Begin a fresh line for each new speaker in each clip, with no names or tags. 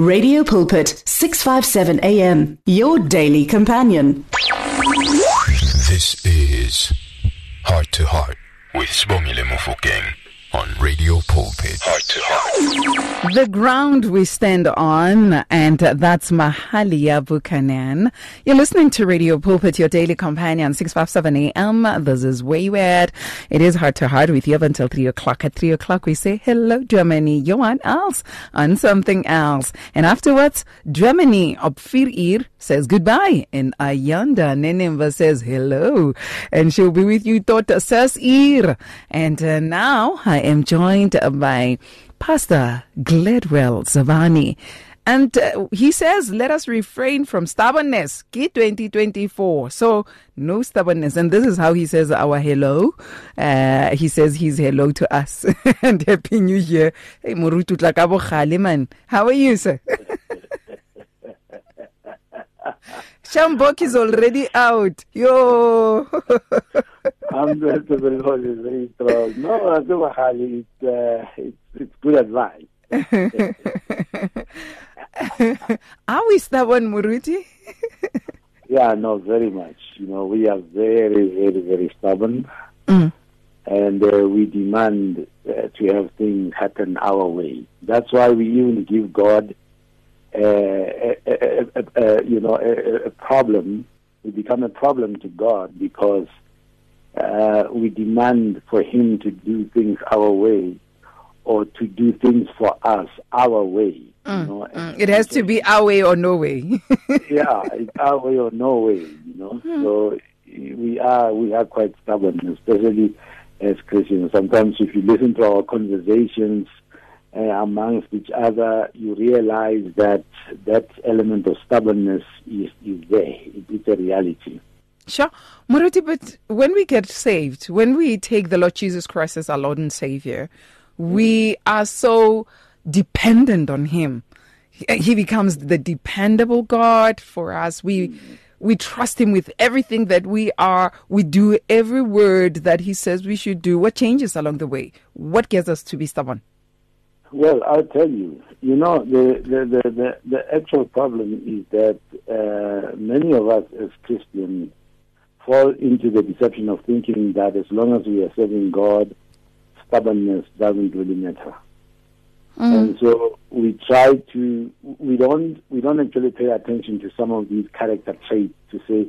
Radio Pulpit, 657 AM, your daily companion.
This is Heart to Heart with Sibongile Mofokeng on Radio Pulpit. Heart to Heart.
The ground we stand on, and that's Mahalia Buchanan. You're listening to Radio Pulpit, your daily companion, 657 AM. This is where you Wayward. It is Heart to Heart with you up until 3 o'clock. At 3 o'clock, we say hello, Germany. Johan else on something else. And afterwards, Germany, Opfirir, says goodbye. And Ayanda Nenemva says hello. And she'll be with you, Tota Sasir. And uh, now, I am joined by Pastor Gladwell Zabane. And uh, he says, let us refrain from stubbornness. Get 2024. So, no stubbornness. And this is how he says our hello. Uh, he says his hello to us. and Happy New Year. Hey, Murutu man. How are you, sir? Shambok is already out. Yo.
I'm very, very, very strong. No, it's, uh, it's, it's good advice.
are we stubborn, Muruti?
yeah, no, very much. You know, we are very, very, very stubborn. Mm. And uh, we demand uh, to have things happen our way. That's why we even give God a, a, a, you know, a, problem, we become a problem to God because uh, we demand for Him to do things our way or to do things for us our way.
Mm, you know? mm. It has to be our way or no way.
yeah, it's our way or no way. You know, mm. so we are we are quite stubborn, especially as Christians. Sometimes, if you listen to our conversations uh, amongst each other, you realize that that element of stubbornness is, is there. It's a reality.
Sure. Moruti, but when we get saved, when we take the Lord Jesus Christ as our Lord and Savior, we are so dependent on Him. He becomes the dependable God for us. We we trust Him with everything that we are. We do every word that He says we should do. What changes along the way? What gets us to be stubborn?
Well, I'll tell you. You know, the the the, the, the actual problem is that uh, many of us as Christians fall into the deception of thinking that as long as we are serving God, stubbornness doesn't really matter. Mm. And so we try to we don't we don't actually pay attention to some of these character traits to say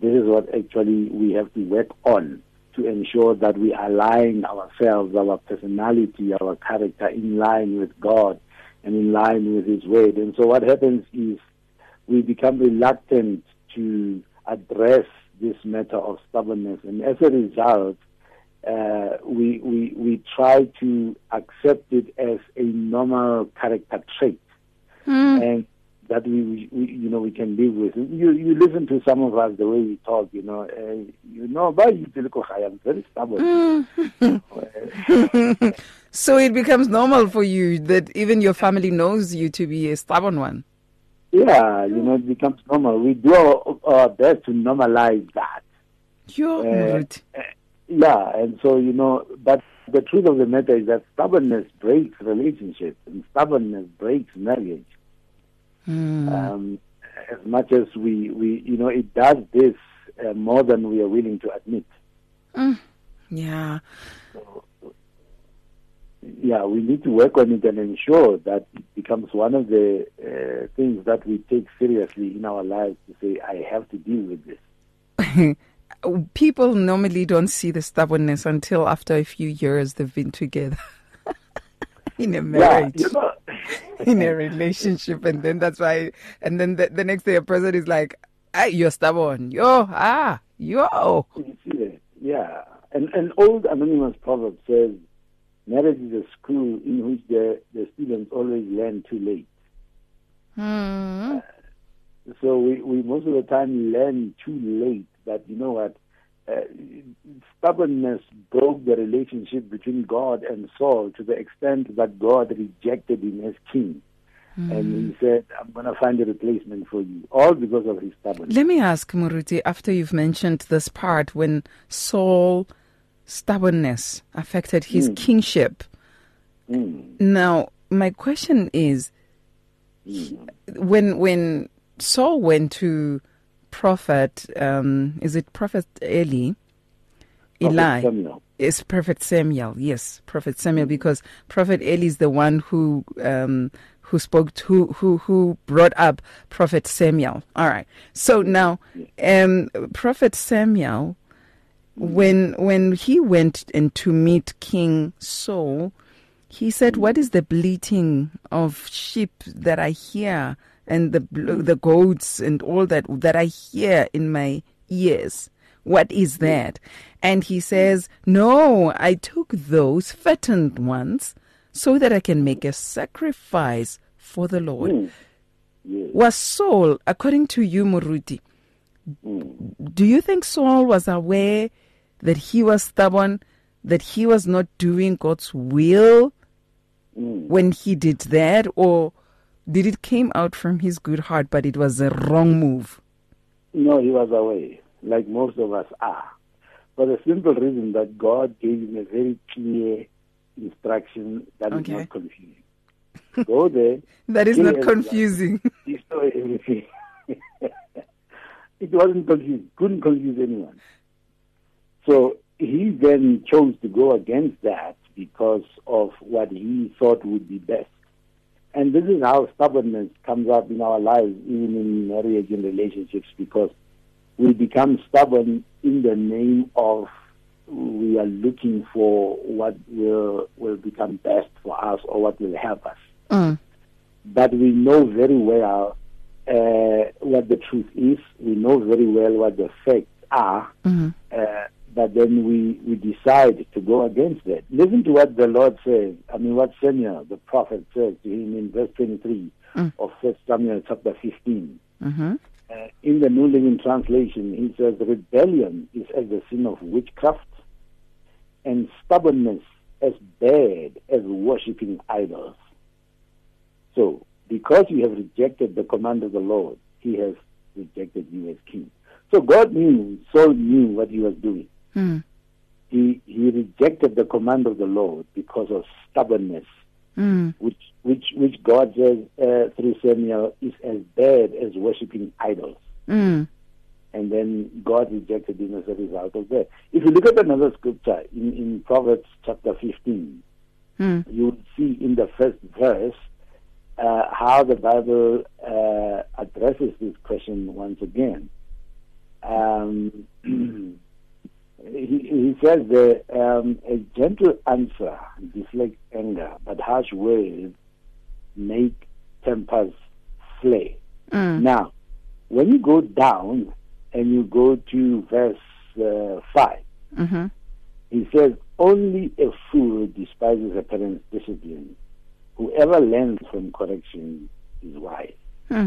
this is what actually we have to work on to ensure that we align ourselves, our personality, our character in line with God and in line with His word. And so what happens is we become reluctant to address this matter of stubbornness. And as a result, uh, we, we, we try to accept it as a normal character trait. Mm. And that we, we, you know we can live with. You you listen to some of us the way we talk, you know, uh, you know, but you I'm very stubborn.
So it becomes normal for you that even your family knows you to be a stubborn one.
Yeah, you know, it becomes normal. We do our, our best to normalize that.
You're uh, right.
Uh, yeah, and so you know, but the truth of the matter is that stubbornness breaks relationships, and stubbornness breaks marriage. Mm. Um, as much as we, we, you know, it does this uh, more than we are willing to admit.
Mm. Yeah.
So, yeah, we need to work on it and ensure that it becomes one of the uh, things that we take seriously in our lives to say, I have to deal with this.
People normally don't see the stubbornness until after a few years they've been together in a marriage.
Yeah, you know,
in a relationship, and then that's why, and then the, the next day a person is like, "Hey, you're stubborn. Yo, ah, yo."
Yeah, and an old anonymous proverb says, "Marriage is a school in which the the students always learn too late."
Hmm. Uh,
so we, we most of the time learn too late that you know what stubbornness broke the relationship between God and Saul to the extent that God rejected him as king. Mm. And he said, I'm going to find a replacement for you, all because of his stubbornness.
Let me ask, Muruti, after you've mentioned this part when Saul stubbornness affected his mm. kingship.
Mm.
Now, my question is when when Saul went to prophet, um, is it Prophet Eli? Eli.
Samuel.
It's Prophet Samuel. Yes, Prophet Samuel, because Prophet Eli is the one who um, who spoke to, who who who brought up Prophet Samuel. All right. So now, um, Prophet Samuel, when when he went and to meet King Saul, he said, "What is the bleating of sheep that I hear, and the the goats and all that that I hear in my ears?" What is that? And he says, No, I took those fattened ones so that I can make a sacrifice for the Lord.
Mm. Yes.
Was Saul, according to you, Muruti, do you think Saul was aware that he was stubborn, that he was not doing God's will
Mm.
when he did that? Or did it came out from his good heart, but it was a wrong move?
No, he was away, like most of us are. For the simple reason that God gave him a very clear instruction that is
Okay.
not confusing. Go there,
That is not confusing.
destroy everything. it wasn't confusing, couldn't confuse anyone. So he then chose to go against that because of what he thought would be best. And this is how stubbornness comes up in our lives, even in marriage and relationships, because we become stubborn in the name of we are looking for what will will become best for us or what will help us.
Mm.
But we know very well uh, what the truth is. We know very well what the facts are.
Mhm.
Uh, but then we, we decide to go against that. Listen to what the Lord says. I mean, what Samuel, the prophet, says to him in verse 23
Mm.
of First Samuel chapter 15.
Mm-hmm.
Uh, in the New Living Translation, he says, Rebellion is as the sin of witchcraft, and stubbornness as bad as worshipping idols. So, because you have rejected the command of the Lord, he has rejected you as king. So God knew, Saul knew what he was doing.
Mm.
He, he rejected the command of the Lord because of stubbornness,
Mm.
which, which, which God says uh, through Samuel is as bad as worshipping idols
Mm.
and then God rejected him as a result of that. If you look at another scripture in, in Proverbs chapter 15,
Mm.
you will see in the first verse uh, how the Bible uh, addresses this question once again. Um, he, he says that um, a gentle answer deflects anger, but harsh words make tempers flare.
Mm.
Now, when you go down and you go to verse uh, 5,
Mm-hmm.
he says, Only a fool despises a parent's discipline. Whoever learns from correction is wise.
Hmm.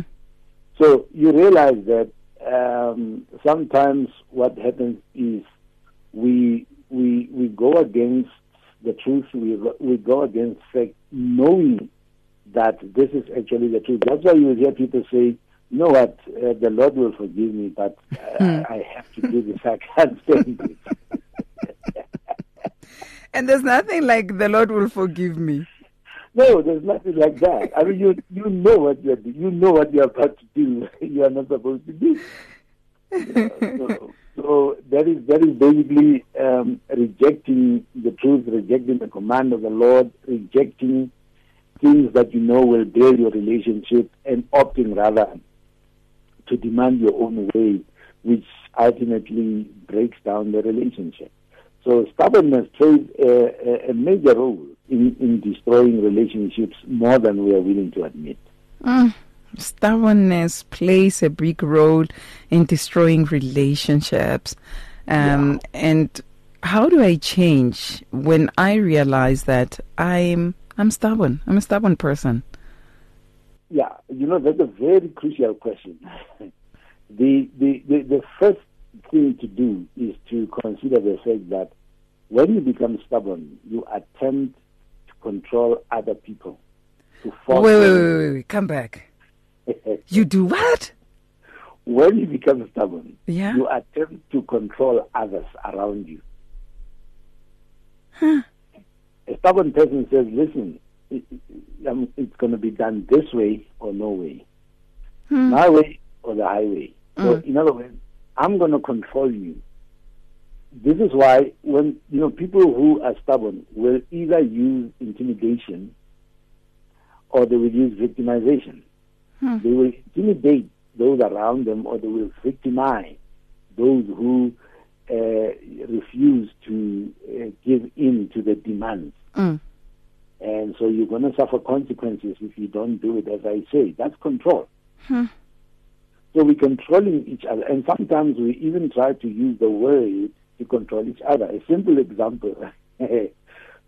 So you realize that um, sometimes what happens is we we we go against the truth. We we go against fact, knowing that this is actually the truth. That's why you hear people say, "You know what? Uh, the Lord will forgive me, but uh, I have to do this. I can't stand it."
And there's nothing like the Lord will forgive me.
No, there's nothing like that. I mean, you you know what you're you know what you're about to do. you are not supposed to do. So, so that is that is basically um, rejecting the truth, rejecting the command of the Lord, rejecting things that you know will build your relationship, and opting rather to demand your own way, which ultimately breaks down the relationship. So stubbornness plays a, a, a major role in, in destroying relationships more than we are willing to admit.
Mm. Stubbornness plays a big role in destroying relationships. Um, And how do I change when I realize that I'm I'm stubborn? I'm a stubborn person.
Yeah, you know that's a very crucial question. the, the the the first thing to do is to consider the fact that when you become stubborn, you attempt to control other people. To
Wait,
force
wait,
them-
wait, wait, wait, come back. You do what?
when you become stubborn,
Yeah.
you attempt to control others around you. A stubborn person says, listen, it, um, it's going to be done this way or no way, hmm. my way or the highway. So, hmm. in other words, I'm going to control you. This is why when you know people who are stubborn will either use intimidation or they will use victimization. Hmm. They will intimidate those around them or they will victimize those who uh, refuse to uh, give in to the demands. Mm. And so you're going to suffer consequences if you don't do it as I say. That's control. Hmm. So we're controlling each other. And sometimes we even try to use the word to control each other. A simple example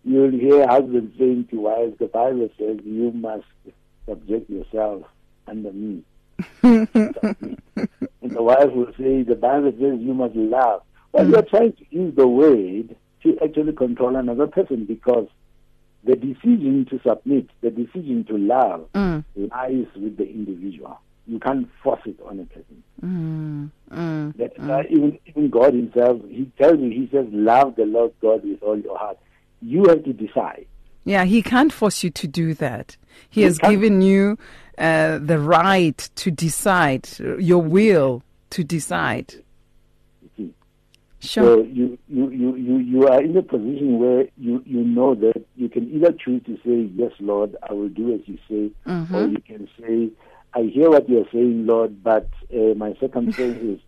you'll hear husbands saying to wives, the Bible says, you must subject yourself under me. and the wife will say, the Bible says you must love. Well, mm. you're trying to use the word to actually control another person because the decision to submit, the decision to love mm. lies with the individual. You can't force it on a person. Mm. Mm. That's why even, even God himself, he tells you, he says, love the Lord God with all your heart. You have to decide.
Yeah, he can't force you to do that. He, he has given you uh, the right to decide, your will to decide.
Sure. So you, you, you, you, you are in a position where you, you know that you can either choose to say, Yes, Lord, I will do as you say, mm-hmm. or you can say, I hear what you're saying, Lord, but uh, my circumstances.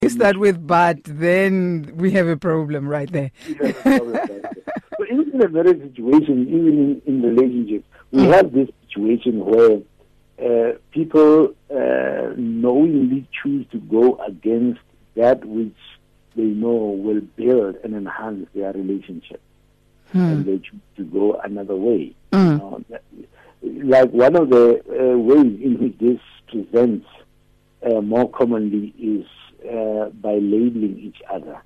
You start with but, then we have a problem right there.
problem right there. So even in a very situation, even in, in relationships, we mm. have this situation where uh, people uh, knowingly choose to go against that which they know will build and enhance their relationship. Hmm. And they choose to go another way. Hmm. Like one of the uh, ways in which this presents uh, more commonly is uh, by labeling each other.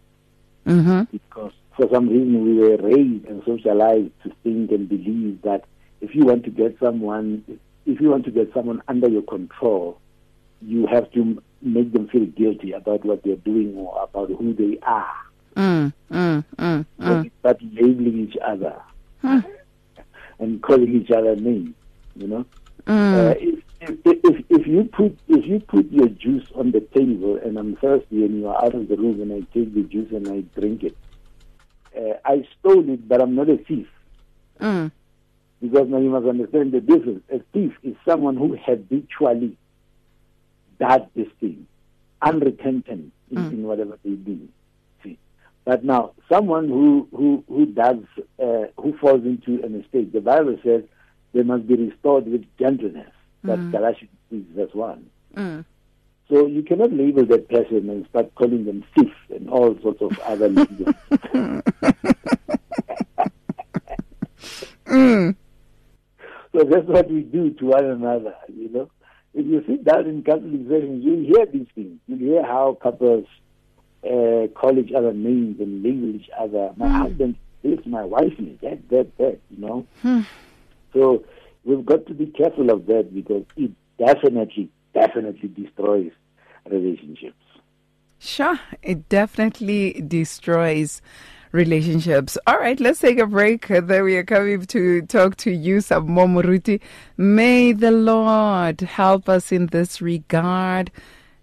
Mm-hmm. Because for some reason we were raised and socialized to think and believe that if you want to get someone, if you want to get someone under your control, you have to make them feel guilty about what they're doing or about who they are. Mm, mm, mm, mm. But labeling each other mm. and calling each other names, you know. Mm. Uh, if, if, if, if you put if you put your juice on the table and I'm thirsty and you are out of the room and I take the juice and I drink it, uh, I stole it, but I'm not a thief. Mm. Because now you must understand the difference. A thief is someone who habitually does this thing, unrepentant in, mm. in whatever they do. See, but now someone who who who does uh, who falls into a mistake, the Bible says they must be restored with gentleness. That's mm. Galatians six verse one. Mm. So you cannot label that person and start calling them thief and all sorts of other labels. mm. So that's what we do to one another, you know if you sit down in Catholic sessions, you'll hear these things. You'll hear how couples uh, call each other names and label each other. My mm. husband is my wife is that, that, that, you know. Mm. So we've got to be careful of that because it definitely, definitely destroys relationships.
Sure, it definitely destroys relationships. All right, let's take a break. Then we are coming to talk to you, Sabo Moruti. May the Lord help us in this regard.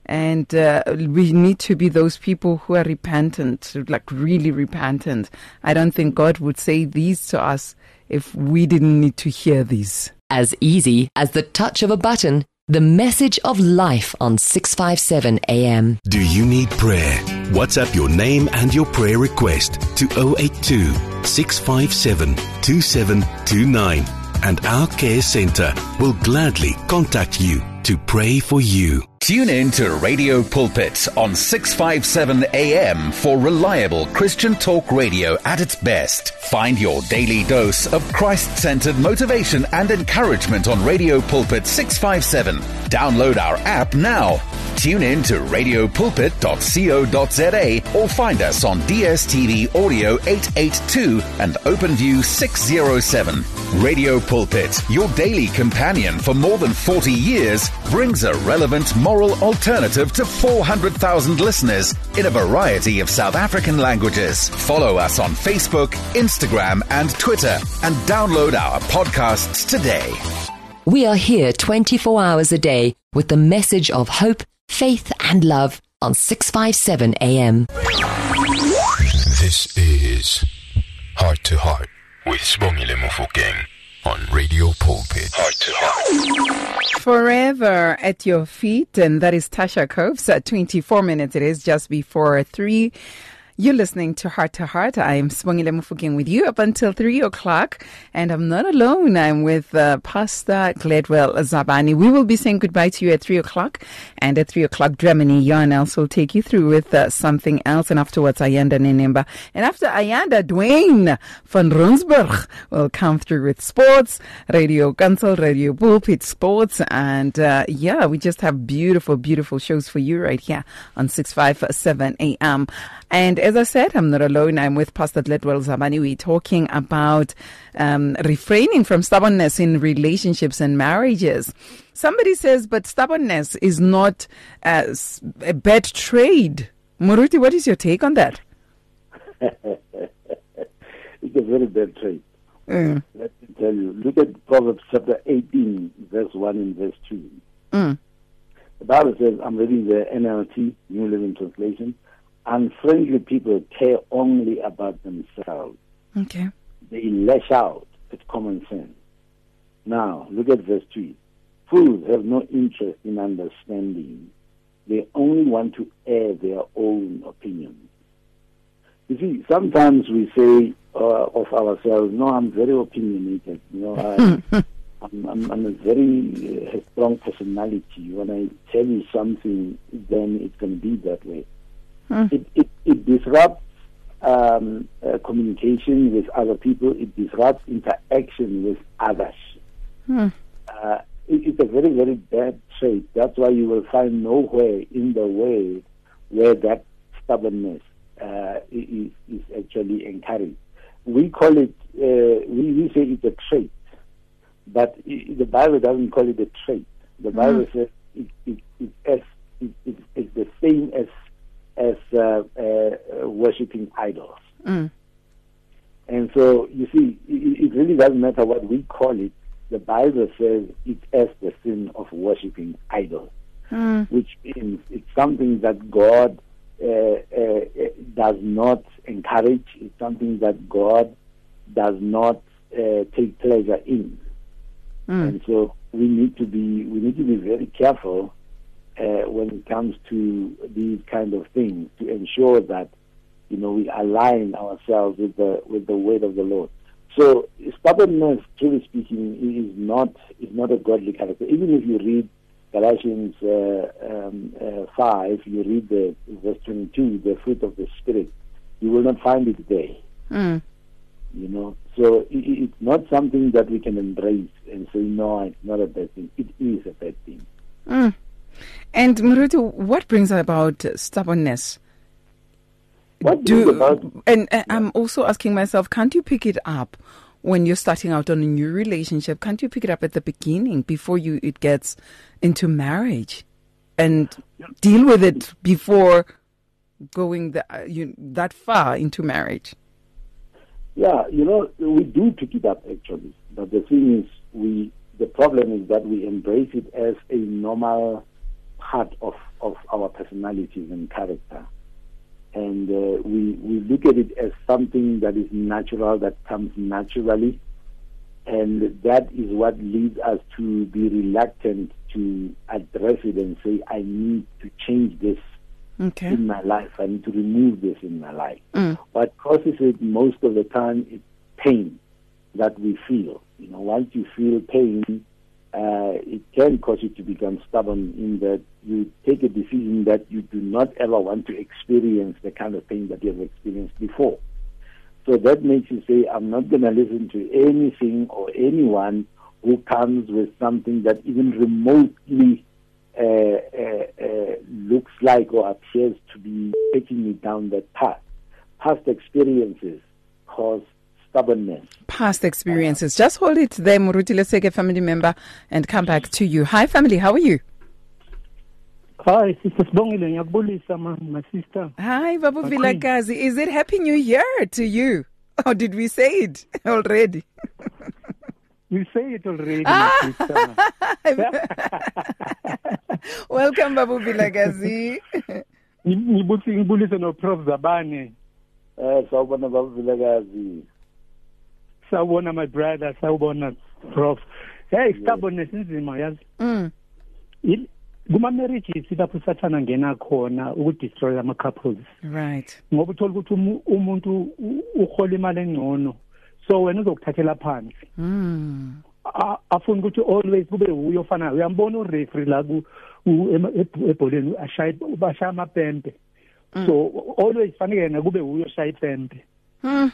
And uh, we need to be those people who are repentant, like really repentant. I don't think God would say these to us if we didn't need to hear these.
As easy as the touch of a button the message of life on 657 AM.
Do you need prayer? WhatsApp your name and your prayer request to 082 657 2729 and our care center will gladly contact you to pray for you.
Tune in to Radio Pulpit on 657 AM for reliable Christian talk radio at its best. Find your daily dose of Christ centered motivation and encouragement on Radio Pulpit 657. Download our app now Tune in to radiopulpit.co.za or find us on DSTV Audio 882 and OpenView 607. Radio Pulpit, your daily companion for more than 40 years, brings a relevant moral alternative to 400,000 listeners in a variety of South African languages. Follow us on Facebook, Instagram, and Twitter, and download our podcasts today.
We are here 24 hours a day with the message of hope, faith, and love on 657 AM.
This is Heart to Heart with Sbongile Mofokeng on Radio Pulpit. Heart to Heart.
Forever at your feet, and that is Tasha Cobbs at 24 minutes. It is just before 3. You're listening to Heart to Heart. I am Sbongile Mofokeng with you up until 3 o'clock. And I'm not alone. I'm with uh, Pastor Gladwell Zabane. We will be saying goodbye to you at 3 o'clock. And at 3 o'clock, Germany, Jan else will take you through with uh, something else. And afterwards, Ayanda Nenemba. And after Ayanda, Dwayne van Rensburg will come through with sports, Radio Council, Radio Pulpit Sports. And uh, yeah, we just have beautiful, beautiful shows for you right here on 657 AM. And as I said, I'm not alone. I'm with Pastor Gladwell Zabane. We're talking about um, refraining from stubbornness in relationships and marriages. Somebody says, but stubbornness is not uh, a bad trade. Muruti, what is your take on that?
it's a very bad trade.
Mm.
Let me tell you. Look at Proverbs chapter 18, verse 1 and verse 2.
Mm.
The Bible says, I'm reading the NLT, New Living Translation. Unfriendly people care only about themselves.
Okay.
They lash out at common sense. Now, look at verse 3. Fools have no interest in understanding. They only want to air their own opinions. You see, sometimes we say uh, of ourselves, no, I'm very opinionated. You know, I, I'm, I'm, I'm a very uh, strong personality. When I tell you something, then it's going to be that way.
Hmm.
It, it, it disrupts um, uh, communication with other people. It disrupts interaction with others.
Hmm.
Uh, it, it's a very, very bad trait. That's why you will find nowhere in the way where that stubbornness uh, is, is actually encouraged. We call it, uh, we, we say it's a trait, but i the Bible doesn't call it a trait. The Bible says it, it, it, as, it, it, it's the same as as uh, uh, worshipping idols.
Mm.
And so, you see, it, it really doesn't matter what we call it. The Bible says it's as the sin of worshipping idols,
Mm.
which means it's something that God uh, uh, does not encourage. It's something that God does not uh, take pleasure in.
Mm.
And so we need to be we need to be very careful uh, when it comes to these kind of things to ensure that you know we align ourselves with the with the word of the Lord. So stubbornness, truly speaking, is not is not a godly character. Even if you read Galatians uh, um, uh, five, you read the verse twenty two, the fruit of the spirit, you will not find it there.
Mm.
You know, so it, it's not something that we can embrace and say no, it's not a bad thing. It is a bad thing.
Mm. And Murutu, what brings about stubbornness?
What brings about-
and, and I'm also asking myself, can't you pick it up when you're starting out on a new relationship? Can't you pick it up at the beginning before you it gets into marriage, and deal with it before going the, uh, you, that far into marriage?
Yeah, you know, we do pick it up actually, but the thing is, we the problem is that we embrace it as a normal part of of our personalities and character, and uh, we we look at it as something that is natural, that comes naturally, and that is what leads us to be reluctant to address it and say, I need to change this
Okay.
in my life. I need to remove this in my life.
Mm.
What causes it most of the time is pain that we feel. You know, once you feel pain, uh, it can cause you to become stubborn in that you take a decision that you do not ever want to experience the kind of pain that you have experienced before. So that makes you say, I'm not going to listen to anything or anyone who comes with something that even remotely uh, uh, uh, looks like or appears to be taking me down that path. Past experiences cause stubbornness.
Past experiences. Just hold it there, Muruti. Let's take a family member and come back to you. Hi, family. How are you?
Hi, Sister Sibongile, ngiyakubulisa man, my sister.
Hi, Babu
My
Vilakazi. Is it Happy New Year to you? Or did we say it already?
You say it already,
Ah.
my sister.
Welcome, Babu Vilakazi.
Ngi- Ngibuthi ngibulise no Prof Zabane.
Eh sawubona babuvilakazi.
Sawubona my brother, sawubona Prof. Hey, stubbornness inzima yazi.
Mm.
Il- Kuma marriages lapho sathana ngena khona ukudestroy ama couples.
Right.
Ngoba uthola ukuthi umu- umuntu u- uhola imali engcono. So wena uzokuthathela phansi.
Mm.
A- afuna ukuthi always kube uyo ofanayo uyambona ureferee la ku u- ema- eb- ebholeni ashaya bashaya amapempe so always fanele yena kube uyo oshaya ipempe
Mm.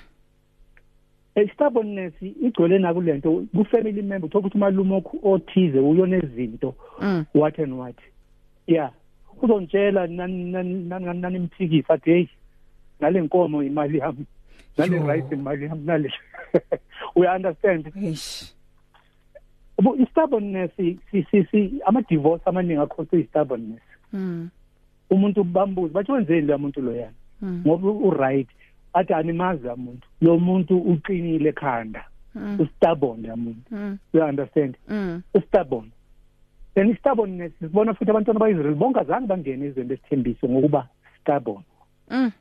A stubbornness igcwele na kulento ku family member uthola ukuthi umalume okhu- othize uyo nezinto
Mm.
what and what? Yeah. Uzontshela nani nani nani nani imphikisa athi hey nale nkomo imali yami. Nale
Yo.
rice imali yami nale. Uya understand.
Eish.
Bo i-stubbornness si si si ama divorce amaningi akhosa i-stubbornness
Mm.
umuntu bambuza bathi wenzeni lo muntu loyana?
Mm.
ngoba u right. Athi animazi lo muntu lo muntu uqinile ekhanda
Mm.
u-stubborn lo muntu
Mm.
you understand
Mm.
u-stubborn then i-stubbornness sibona futhi abantwana ba-israyeli bonke azange bangene ezweni lesithembiso ngokuba stubborn
Mm.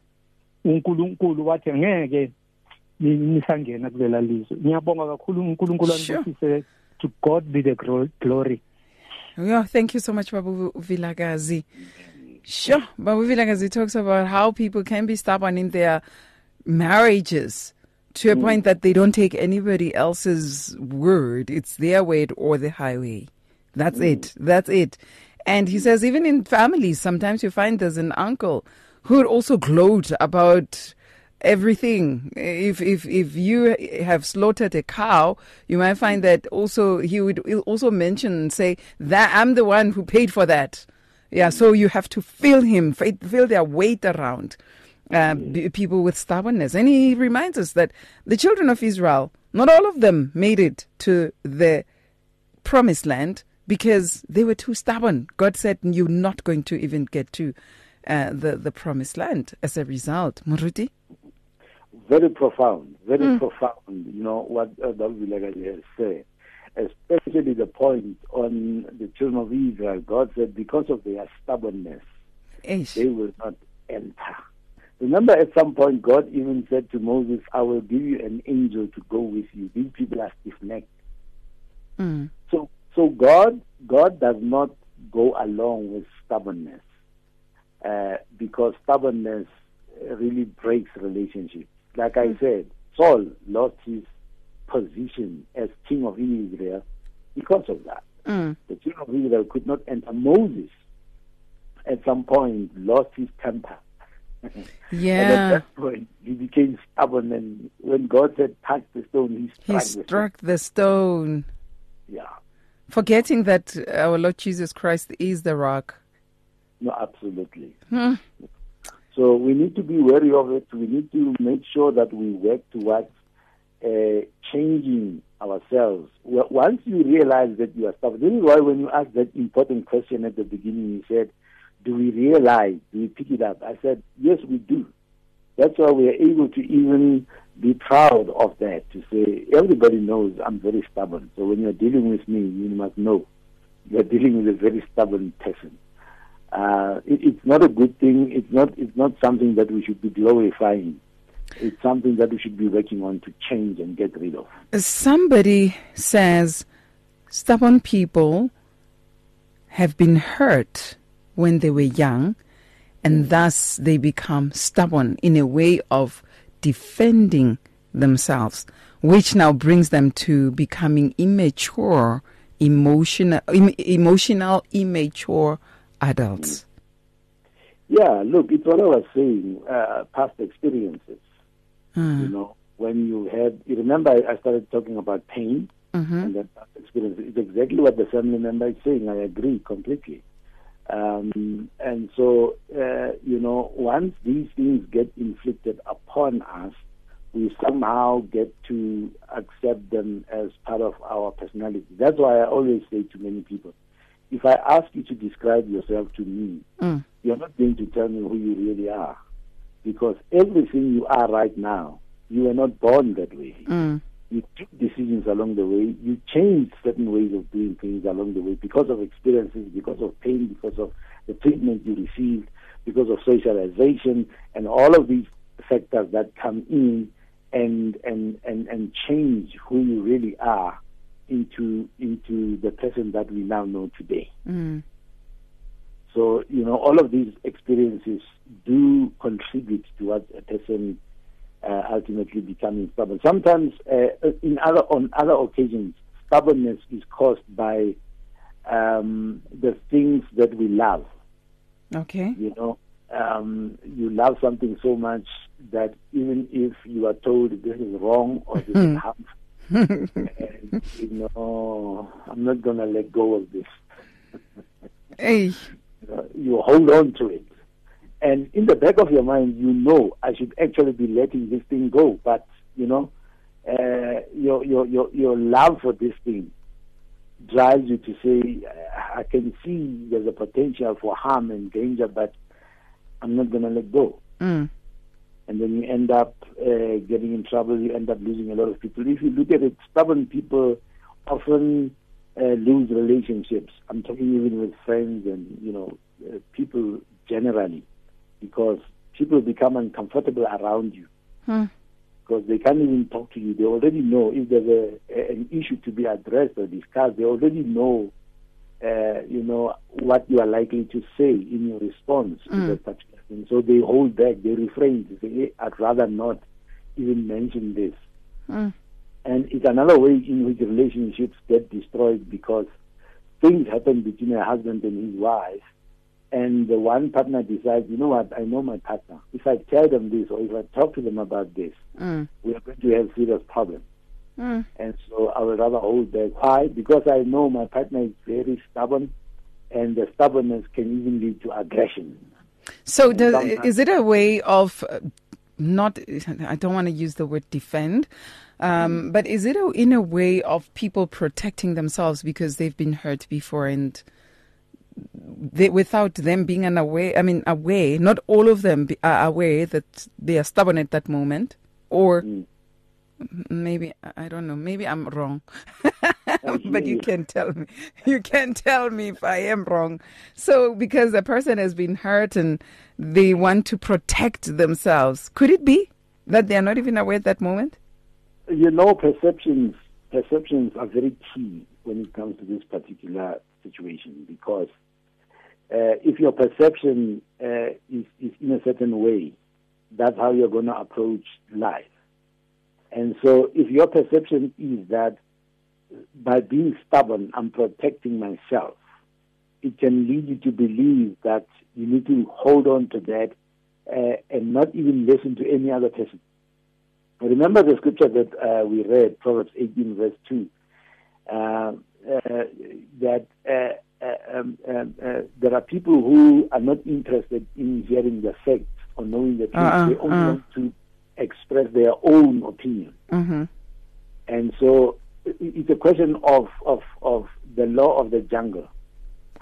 unkulunkulu wathi angeke ni- nisangena kulela lizwe ngiyabonga kakhulu unkulunkulu
Sure.
anibusise to god be the gro- glory
Yeah, thank you so much, Babu Vilagazi. Sure, Babu Vilagazi talks about how people can be stubborn in their marriages to a mm. point that they don't take anybody else's word. It's their word or the highway. That's mm. it. That's it. And he says, even in families, sometimes you find there's an uncle who would also gloat about everything. If if if you have slaughtered a cow, you might find that also he would also mention and say that I'm the one who paid for that. Yeah, so you have to feel him, feel their weight around uh, b- people with stubbornness. And he reminds us that the children of Israel, not all of them made it to the promised land because they were too stubborn. God said, You're not going to even get to uh, the, the promised land as a result. Muruti?
very profound, very profound. You know what uh. Vilakazi has said, especially the point on the children of Israel. God said, because of their stubbornness,
Eish.
they will not enter. Remember, at some point, God even said to Moses, "I will give you an angel to go with you." These people are stiff-necked.
Mm.
So, so God, God does not go along with stubbornness, uh, because stubbornness really breaks relationships. Like I said, Saul lost his position as king of Israel because of that.
Mm.
The children of Israel could not enter. Moses, at some point, lost his temper. And at
Yeah.
that point, he became stubborn. And when God said, "Touch the stone," he struck
He
the stone.
the stone,
Yeah.
forgetting that our Lord Jesus Christ is the rock.
No, absolutely.
Hmm.
So we need to be wary of it. We need to make sure that we work towards uh, changing ourselves. Well, once you realize that you are stubborn, this is why when you asked that important question at the beginning, you said, "Do we realize? Do we pick it up?" I said, "Yes, we do." That's why we are able to even be proud of that. To say everybody knows I'm very stubborn. So when you're dealing with me, you must know you're dealing with a very stubborn person uh, it, it's not a good thing. It's not. It's not something that we should be glorifying. It's something that we should be working on to change and get rid of.
Somebody says stubborn people have been hurt when they were young, and thus they become stubborn in a way of defending themselves, which now brings them to becoming immature, emotional, em- emotional, immature adults.
Yeah, look, it's what I was saying. Uh, past experiences.
Mm.
You know, when you had. You remember, I, started talking about pain
Mhm.
and then past experiences. It's exactly what the family member is saying. I agree completely. Um, and so, uh, you know, once these things get inflicted upon us, we somehow get to accept them as part of our personality. That's why I always say to many people, if I ask you to describe yourself to me,
Mm.
you're not going to tell me who you really are. Because everything you are right now, you were not born that way.
Mm.
You took decisions along the way. You changed certain ways of doing things along the way because of experiences, because of pain, because of the treatment you received, because of socialization, and all of these factors that come in and and and, and change who you really are into into the person that we now know today.
Mm.
So, you know, all of these experiences do contribute towards a person uh, ultimately becoming stubborn. Sometimes, uh, in other on other occasions, stubbornness is caused by um, the things that we love.
Okay.
You know, um, you love something so much that even if you are told this is wrong or this is harmful, and, you know, I'm not going to let go of this.
Hey.
Uh, you hold on to it. And in the back of your mind, you know I should actually be letting this thing go. But you know, uh, your your your your love for this thing drives you to say, I can see there's a potential for harm and danger, but I'm not going to let go.
Mm.
And then you end up uh, getting in trouble. You end up losing a lot of people. If you look at it, stubborn people often uh, lose relationships. I'm talking even with friends and you know uh, people generally, because people become uncomfortable around you
Hmm.
because they can't even talk to you. They already know if there's a, a, an issue to be addressed or discussed. They already know, uh, you know, what you are likely to say in your response to
Mm.
that particular thing. So they hold back. They refrain. They say, hey, "I'd rather not even mention this."
Mm.
And it's another way in which relationships get destroyed because things happen between a husband and his wife, and the one partner decides, you know what, I know my partner. If I tell them this or if I talk to them about this,
Mm.
we are going to have serious problems.
Mm.
And so I would rather hold back. Why? Because I know my partner is very stubborn, and the stubbornness can even lead to aggression.
So, does, is it a way of uh, not? I don't want to use the word defend, um, but is it a, in a way of people protecting themselves because they've been hurt before and they, without them being unaware? I mean, aware. Not all of them are aware that they are stubborn at that moment, or
Mm.
maybe I don't know. Maybe I'm wrong, but you can tell me. You can tell me if I am wrong. So, because the person has been hurt and they want to protect themselves, could it be that they are not even aware at that moment?
you know, perceptions perceptions are very key when it comes to this particular situation because if your perception uh, is, is in a certain way, that's how you're going to approach life. And so, if your perception is that by being stubborn, I'm protecting myself, it can lead you to believe that you need to hold on to that uh, and not even listen to any other person. Remember the scripture that uh, we read, Proverbs 18, verse 2, uh, uh, that uh, uh, um, um, uh, there are people who are not interested in hearing the facts or knowing the truth.
Uh-uh,
they only
uh.
want to express their own opinion.
Mm-hmm.
And so it's a question of, of, of the law of the jungle.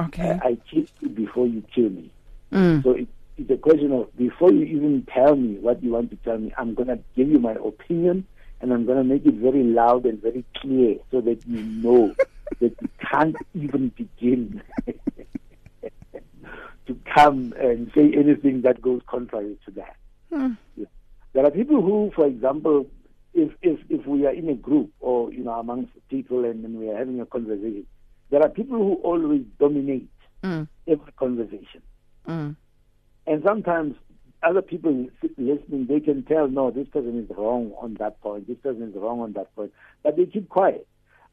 Okay.
I, I kill you before you kill me.
Mm.
So it, it's a question of before you even tell me what you want to tell me, I'm going to give you my opinion and I'm going to make it very loud and very clear so that you know that you can't even begin to come and say anything that goes contrary to that.
Hmm.
Yeah. There are people who, for example, if, if, if we are in a group or you know amongst people and, and we are having a conversation, there are people who always dominate
Mm.
every conversation.
Mm.
And sometimes other people listening, they can tell, no, this person is wrong on that point, this person is wrong on that point. But they keep quiet.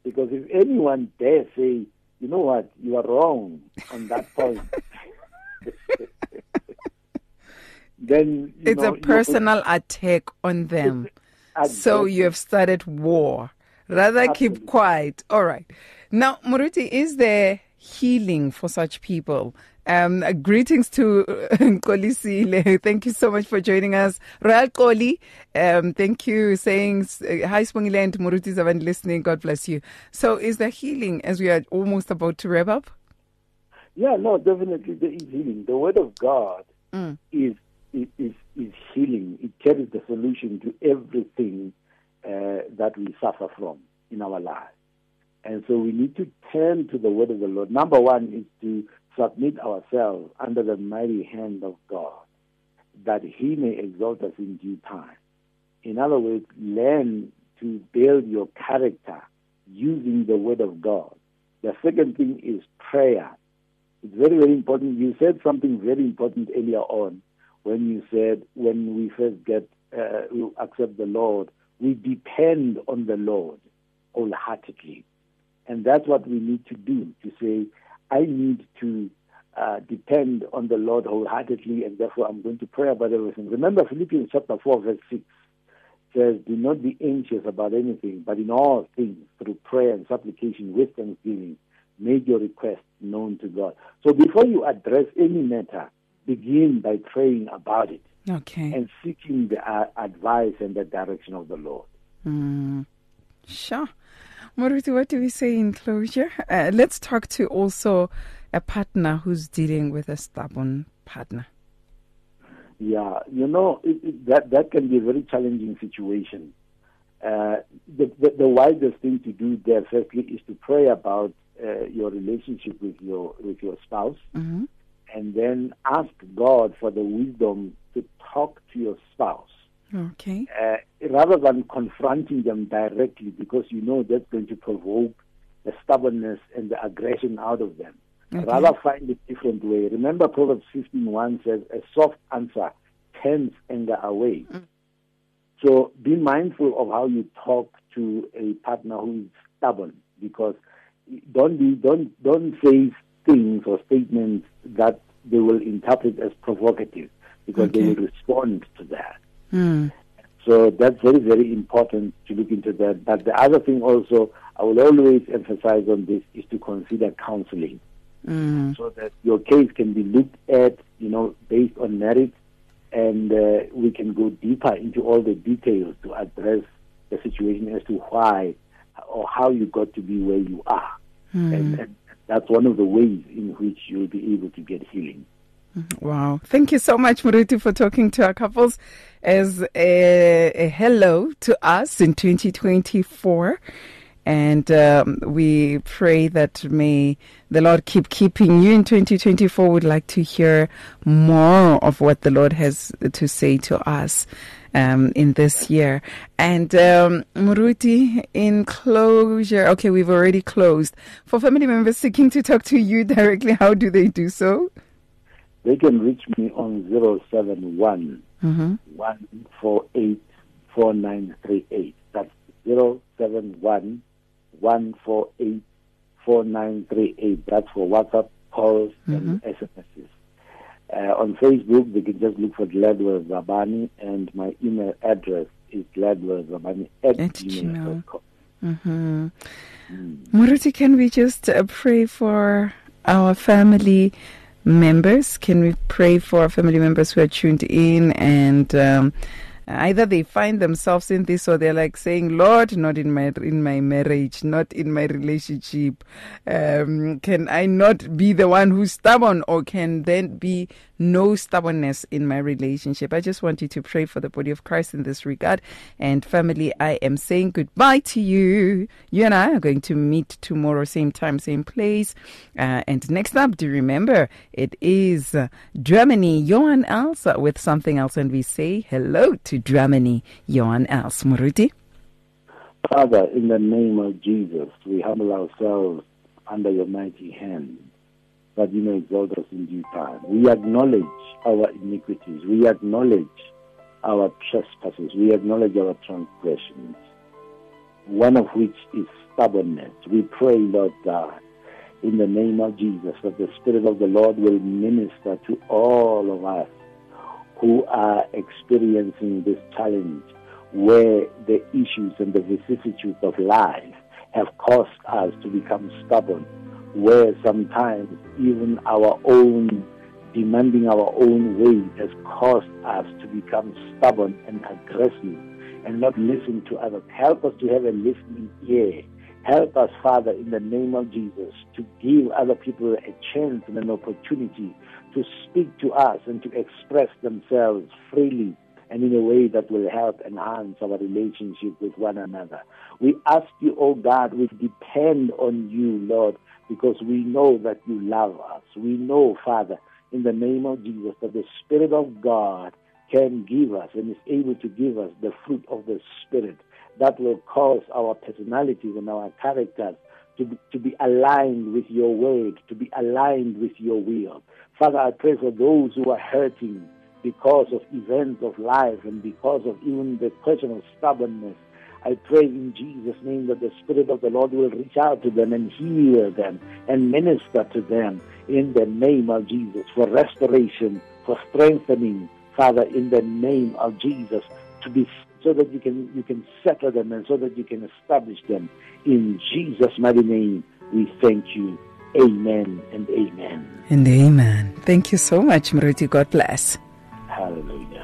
Because if anyone dare say, you know what, you are wrong on that point, then
It's
know,
a personal attack on them. So you have started war. Rather keep quiet. All right. Now, Muruti, is there healing for such people. Um, uh, greetings to Kolisile. Thank you so much for joining us. Royal Koli, um, thank you saying, uh, hi Spongile and Muruti Zavan listening. God bless you. So is there healing as we are almost about to wrap up?
Yeah, no, definitely there is healing. The word of God
Mm.
is, is, is, is healing. It carries the solution to everything uh, that we suffer from in our lives. And so we need to turn to the word of the Lord. Number one is to submit ourselves under the mighty hand of God, that he may exalt us in due time. In other words, learn to build your character using the word of God. The second thing is prayer. It's very, very important. You said something very important earlier on when you said when we first get uh, accept the Lord, we depend on the Lord wholeheartedly. And that's what we need to do to say, I need to uh, depend on the Lord wholeheartedly, and therefore I'm going to pray about everything. Remember, Philippians chapter 4, verse 6 says, Do not be anxious about anything, but in all things, through prayer and supplication with thanksgiving, make your request known to God. So before you address any matter, begin by praying about it
Okay.
and seeking the uh, advice and the direction of the Lord.
Mm, sure. Moruti, what do we say in closure? Uh, let's talk to also a partner who's dealing with a stubborn partner.
Yeah, you know it, it, that that can be a very challenging situation. Uh, the, the the wisest thing to do there, firstly, is to pray about uh, your relationship with your with your spouse,
Mm-hmm.
and then ask God for the wisdom to talk to your spouse
Okay.
uh, rather than confronting them directly, because you know that's going to provoke the stubbornness and the aggression out of them.
Okay.
Rather find a different way. Remember Proverbs 15.1 says, a soft answer turns anger away. So be mindful of how you talk to a partner who is stubborn because don't be, don't, don't say things or statements that they will interpret as provocative because they will respond to that.
Mm.
So that's very, very important to look into that. But the other thing also, I will always emphasize on this, is to consider counseling
Mm.
so that your case can be looked at, you know, based on merit, and uh, we can go deeper into all the details to address the situation as to why or how you got to be where you are. And, and that's one of the ways in which you'll be able to get healing.
Wow. Thank you so much, Moruti, for talking to our couples as a, a hello to us in 2024. And um, we pray that may the Lord keep keeping you in 2024. We'd like to hear more of what the Lord has to say to us um, in this year. And um, Moruti, in closure, okay, we've already closed. For family members seeking to talk to you directly, how do they do so?
They can reach me on 071
Mm-hmm.
148 4938. That's 071 148 4938. That's for WhatsApp calls and SMSs. Uh, on Facebook, they can just look for Gladwell Zabane, and my email address is gladwellzabane at,
At
gmail.com.
Mm-hmm. Moruti, can we just uh, pray for our family members? Can we pray for our family members who are tuned in and um, either they find themselves in this or they're like saying, Lord, not in my in my marriage, not in my relationship. Um, can I not be the one who's stubborn or can then be no stubbornness in my relationship? I just want you to pray for the body of Christ in this regard. And family, I am saying goodbye to you. You and I are going to meet tomorrow, same time, same place. Uh, and next up, do remember, it is Germany, Johan Els, with something else. And we say hello to Germany, Johan Els. Moruti?
Father, in the name of Jesus, we humble ourselves under your mighty hand that you may exalt us in due time. We acknowledge our iniquities. We acknowledge our trespasses. We acknowledge our transgressions, one of which is stubbornness. We pray, Lord God, in the name of Jesus, that the Spirit of the Lord will minister to all of us who are experiencing this challenge where the issues and the vicissitudes of life have caused us to become stubborn where sometimes even our own demanding our own way has caused us to become stubborn and aggressive and not listen to others. Help us to have a listening ear. Help us, Father, in the name of Jesus, to give other people a chance and an opportunity to speak to us and to express themselves freely and in a way that will help enhance our relationship with one another. We ask you, oh God, we depend on you, Lord, because we know that you love us. We know, Father, in the name of Jesus, that the Spirit of God can give us and is able to give us the fruit of the Spirit that will cause our personalities and our characters to be, to be aligned with your word, to be aligned with your will. Father, I pray for those who are hurting because of events of life and because of even the question of stubbornness. I pray in Jesus' name that the Spirit of the Lord will reach out to them and heal them and minister to them in the name of Jesus for restoration, for strengthening, Father, in the name of Jesus, to be so that you can you can settle them and so that you can establish them. In Jesus' mighty name, we thank you. Amen and amen.
And amen. Thank you so much, Moruti. God bless.
Hallelujah.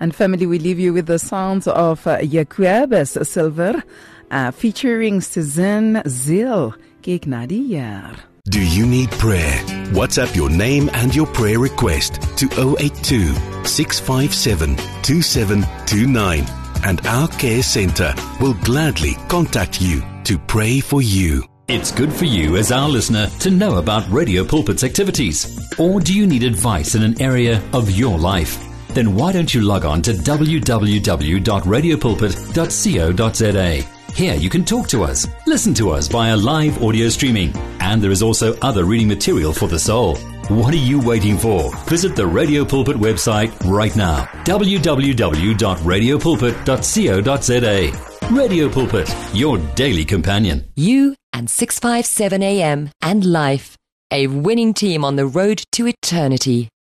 And family, we leave you with the sounds of uh, Jaquebus Silver uh, featuring Suzanne Zill. Kyk na die jaar.
Do you need prayer? WhatsApp your name and your prayer request to 082 657 2729 and our care center will gladly contact you to pray for you.
It's good for you as our listener to know about Radio Pulpit's activities. Or do you need advice in an area of your life? Then why don't you log on to www.radiopulpit.co.za? Here you can talk to us, listen to us via live audio streaming, and there is also other reading material for the soul. What are you waiting for? Visit the Radio Pulpit website right now www.radiopulpit.co.za. Radio Pulpit, your daily companion.
You and 657 AM and life, a winning team on the road to eternity.